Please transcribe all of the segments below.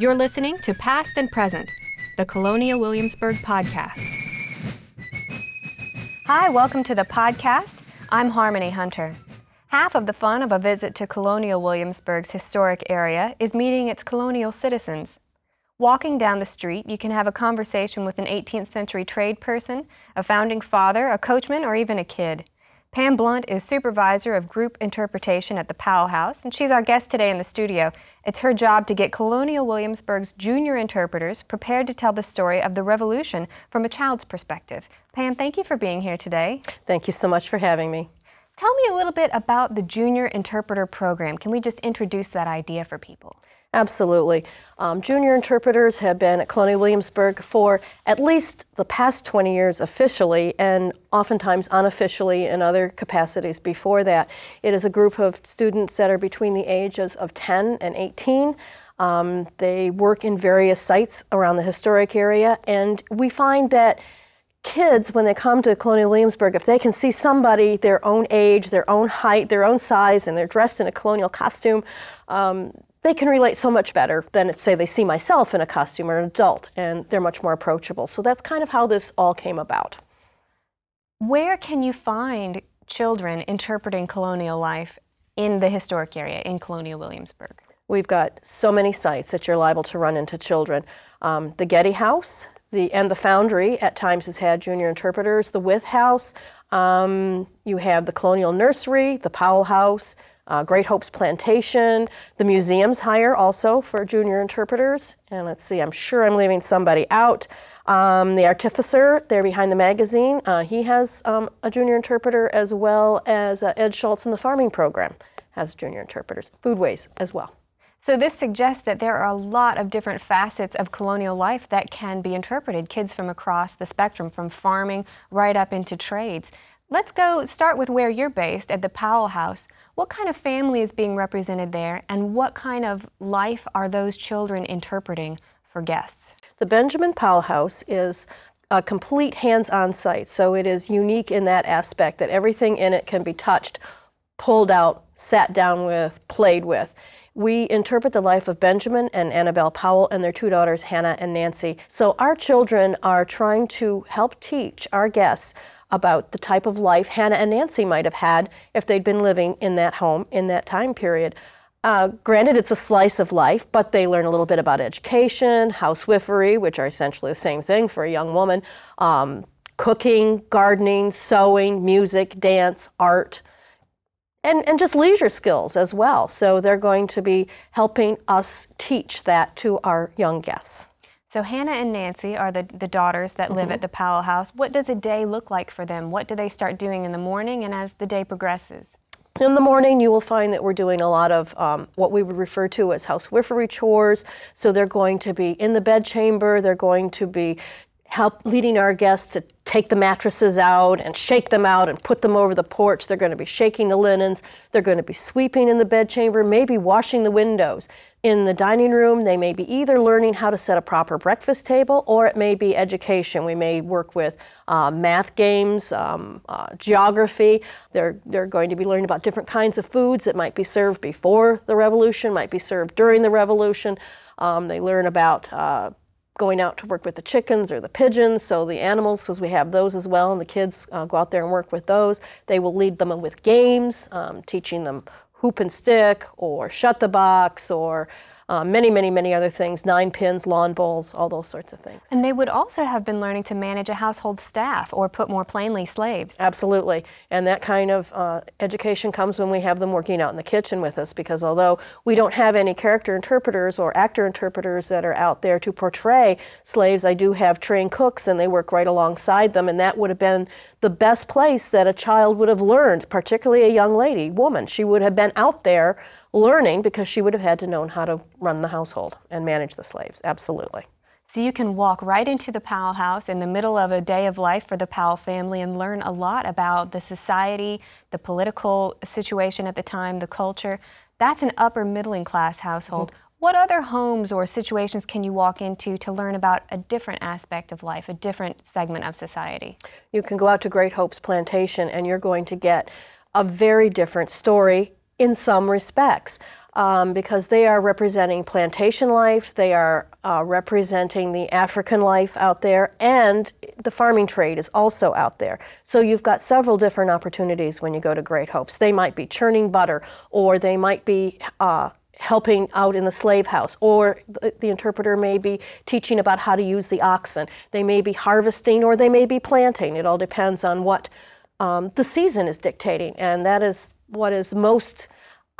You're listening to Past and Present, the Colonial Williamsburg podcast. Hi, welcome to the podcast. I'm Harmony Hunter. Half of the fun of a visit to Colonial Williamsburg's historic area is meeting its colonial citizens. Walking down the street, you can have a conversation with an 18th century trade person, a founding father, a coachman, or even a kid. Pam Blunt is supervisor of group interpretation at the Powell House, and she's our guest today in the studio. It's her job to get Colonial Williamsburg's junior interpreters prepared to tell the story of the Revolution from a child's perspective. Pam, thank you for being here today. Thank you so much for having me. Tell me a little bit about the Junior Interpreter Program. Can we just introduce that idea for people? Absolutely. Um, junior interpreters have been at Colonial Williamsburg for at least the past 20 years officially, and oftentimes unofficially in other capacities before that. It is a group of students that are between the ages of 10 and 18. Um, they work in various sites around the historic area, and we find that kids, when they come to Colonial Williamsburg, if they can see somebody their own age, their own height, their own size, and they're dressed in a colonial costume, um, they can relate so much better than if, say, they see myself in a costume or an adult, and they're much more approachable. So that's kind of how this all came about. Where can you find children interpreting colonial life in the historic area in Colonial Williamsburg? We've got so many sites that you're liable to run into children. Um, the Geddy House, the and the Foundry at times has had junior interpreters. The Wythe House, um, you have the Colonial Nursery, the Powell House, uh, Great Hopes Plantation. The museums hire also for junior interpreters. And let's see, I'm sure I'm leaving somebody out. Um, the Artificer, there behind the magazine, uh, he has um, a junior interpreter as well as uh, Ed Schultz in the farming program has junior interpreters. Foodways as well. So this suggests that there are a lot of different facets of colonial life that can be interpreted. Kids from across the spectrum, from farming right up into trades. Let's go start with where you're based at the Powell House. What kind of family is being represented there, and what kind of life are those children interpreting for guests? The Benjamin Powell House is a complete hands on site, so it is unique in that aspect that everything in it can be touched, pulled out, sat down with, played with. We interpret the life of Benjamin and Annabelle Powell and their two daughters, Hannah and Nancy. So our children are trying to help teach our guests about the type of life Hannah and Nancy might have had if they'd been living in that home in that time period. Uh, granted, it's a slice of life, but they learn a little bit about education, housewifery, which are essentially the same thing for a young woman, um, cooking, gardening, sewing, music, dance, art, and, and just leisure skills as well. So they're going to be helping us teach that to our young guests. So Hannah and Nancy are the, the daughters that live mm-hmm. at the Powell House. What does a day look like for them? What do they start doing in the morning and as the day progresses? In the morning, you will find that we're doing a lot of um, what we would refer to as housewifery chores. So they're going to be in the bedchamber, they're going to be help leading our guests to take the mattresses out and shake them out and put them over the porch. They're going to be shaking the linens. They're going to be sweeping in the bedchamber, maybe washing the windows. In the dining room, they may be either learning how to set a proper breakfast table or it may be education. We may work with uh, math games, um, uh, geography. They're, they're going to be learning about different kinds of foods that might be served before the revolution, might be served during the revolution. Um, they learn about uh, going out to work with the chickens or the pigeons, so the animals, because we have those as well, and the kids uh, go out there and work with those. They will lead them with games, um, teaching them hoop and stick or shut the box or uh, many, many, many other things, nine pins, lawn bowls, all those sorts of things. And they would also have been learning to manage a household staff, or put more plainly, slaves. Absolutely. And that kind of uh, education comes when we have them working out in the kitchen with us, because although we don't have any character interpreters or actor interpreters that are out there to portray slaves, I do have trained cooks, and they work right alongside them, and that would have been the best place that a child would have learned, particularly a young lady, woman. She would have been out there learning because she would have had to know how to run the household and manage the slaves. Absolutely. So you can walk right into the Powell house in the middle of a day of life for the Powell family and learn a lot about the society, the political situation at the time, the culture. That's an upper middling class household. Mm-hmm. What other homes or situations can you walk into to learn about a different aspect of life, a different segment of society? You can go out to Great Hopes Plantation and you're going to get a very different story in some respects. um, because they are representing plantation life, they are uh, representing the African life out there, and the farming trade is also out there. So you've got several different opportunities when you go to Great Hopes. They might be churning butter, or they might be uh, helping out in the slave house, or the, the, interpreter may be teaching about how to use the oxen. They may be harvesting or they may be planting. It all depends on what um, the season is dictating, and that is what is most.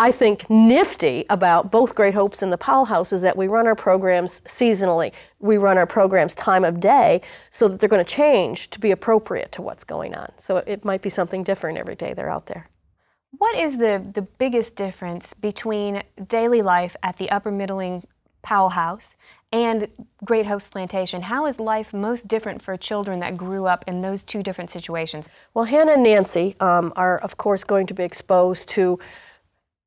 I think nifty about both Great Hopes and the Powell House is that we run our programs seasonally. We run our programs time of day so that they're going to change to be appropriate to what's going on. So it might be something different every day they're out there. What is the, the biggest difference between daily life at the Upper Middling Powell House and Great Hopes Plantation? How is life most different for children that grew up in those two different situations? Well, Hannah and Nancy um, are, of course, going to be exposed to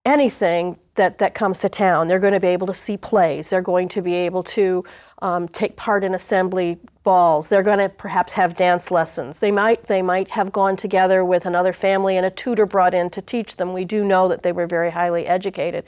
anything that, that comes to town. They're going to be able to see plays. They're going to be able to um, take part in assembly balls. They're going to perhaps have dance lessons. They might they might have gone together with another family and a tutor brought in to teach them. We do know that they were very highly educated.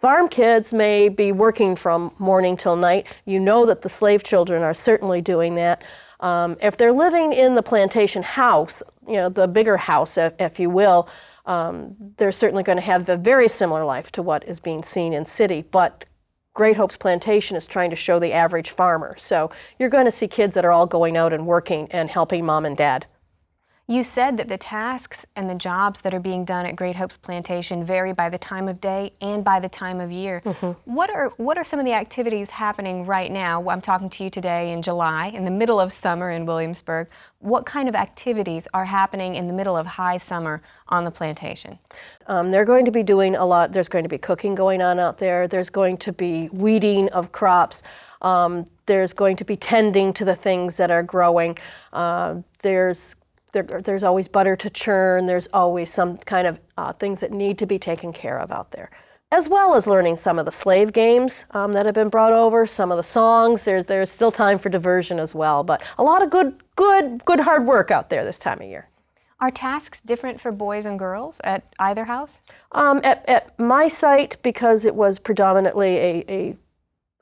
Farm kids may be working from morning till night. You know that the slave children are certainly doing that. Um, if they're living in the plantation house, you know, the bigger house, if, if you will, um, they're certainly going to have a very similar life to what is being seen in city, but Great Hopes Plantation is trying to show the average farmer. So you're going to see kids that are all going out and working and helping mom and dad. You said that the tasks and the jobs that are being done at Great Hopes Plantation vary by the time of day and by the time of year. Mm-hmm. What are what are some of the activities happening right now? I'm talking to you today in July, in the middle of summer in Williamsburg. What kind of activities are happening in the middle of high summer on the plantation? Um, they're going to be doing a lot. There's going to be cooking going on out there. There's going to be weeding of crops. Um, there's going to be tending to the things that are growing. Uh, there's there, there's always butter to churn. There's always some kind of uh, things that need to be taken care of out there, as well as learning some of the slave games um, that have been brought over, some of the songs. There's there's still time for diversion as well, but a lot of good good good hard work out there this time of year. Are tasks different for boys and girls at either house? Um, at, at my site, because it was predominantly a, a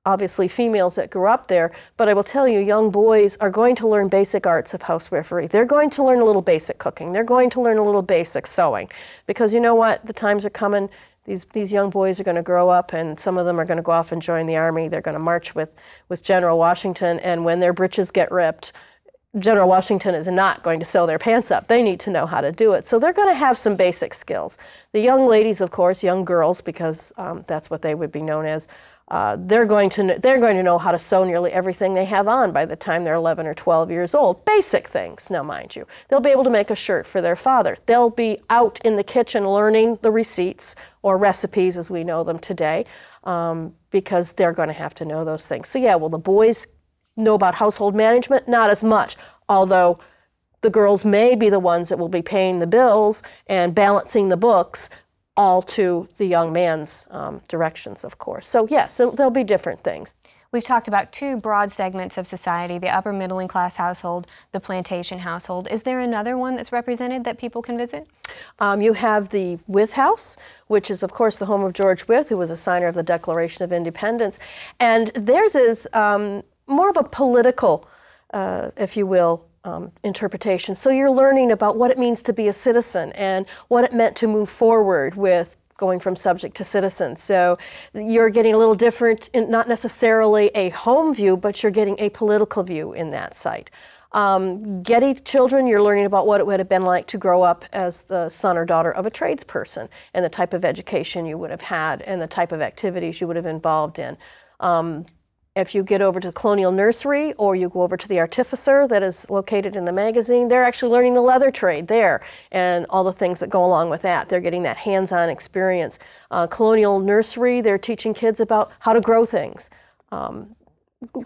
obviously females that grew up there, but I will tell you, young boys are going to learn basic arts of housewifery. They're going to learn a little basic cooking. They're going to learn a little basic sewing. Because you know what? The times are coming. These, these young boys are going to grow up, and some of them are going to go off and join the army. They're going to march with, with General Washington, and when their breeches get ripped, General Washington is not going to sew their pants up. They need to know how to do it. So they're going to have some basic skills. The young ladies, of course, young girls, because um, that's what they would be known as, uh, they're going to they're going to know how to sew nearly everything they have on by the time they're 11 or 12 years old. Basic things, now mind you. They'll be able to make a shirt for their father. They'll be out in the kitchen learning the receipts or recipes as we know them today, um, because they're going to have to know those things. So yeah, well the boys know about household management, not as much, although. The girls may be the ones that will be paying the bills and balancing the books, all to the young man's um, directions, of course. So, yes, so there'll be different things. We've talked about two broad segments of society the upper middle and class household, the plantation household. Is there another one that's represented that people can visit? Um, you have the Wythe House, which is, of course, the home of George Wythe, who was a signer of the Declaration of Independence. And theirs is um, more of a political, uh, if you will, um, interpretation. So you're learning about what it means to be a citizen and what it meant to move forward with going from subject to citizen. So you're getting a little different, in, not necessarily a home view, but you're getting a political view in that site. Um, Geddy children, you're learning about what it would have been like to grow up as the son or daughter of a tradesperson and the type of education you would have had and the type of activities you would have involved in. Um, if you get over to the Colonial Nursery or you go over to the Artificer that is located in the magazine, they're actually learning the leather trade there and all the things that go along with that. They're getting that hands on experience. Uh, Colonial Nursery, they're teaching kids about how to grow things. Um,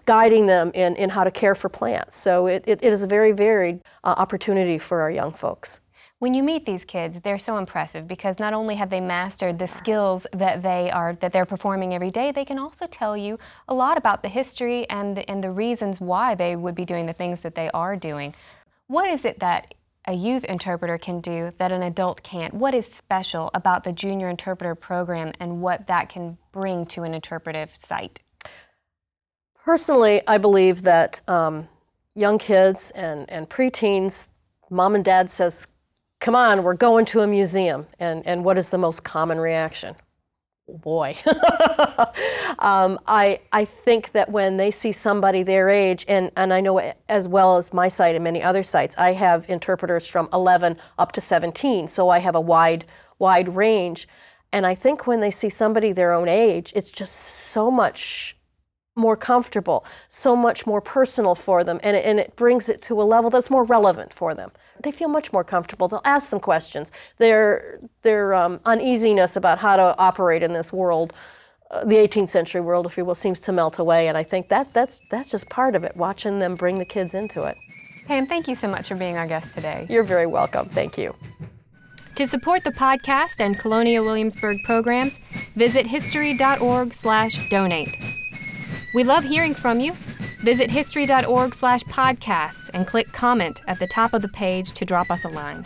guiding them in, in how to care for plants. So it, it, it is a very varied uh, opportunity for our young folks. When you meet these kids, they're so impressive because not only have they mastered the skills that they are that they're performing every day, they can also tell you a lot about the history and and the reasons why they would be doing the things that they are doing. What is it that a youth interpreter can do that an adult can't? What is special about the junior interpreter program and what that can bring to an interpretive site? Personally, I believe that um, young kids and, and preteens, mom and dad says, come on, we're going to a museum. And, and what is the most common reaction? Boy. um, I, I think that when they see somebody their age, and, and I know as well as my site and many other sites, I have interpreters from 11 up to 17, so I have a wide, wide range. And I think when they see somebody their own age, it's just so much more comfortable, so much more personal for them, and it, and it brings it to a level that's more relevant for them. They feel much more comfortable. They'll ask them questions. Their their um, uneasiness about how to operate in this world, uh, the 18th century world, if you will, seems to melt away. And I think that that's that's just part of it. Watching them bring the kids into it. Pam, thank you so much for being our guest today. You're very welcome. Thank you. To support the podcast and Colonial Williamsburg programs, visit history.org/donate. We love hearing from you. Visit history.org slash podcasts and click comment at the top of the page to drop us a line.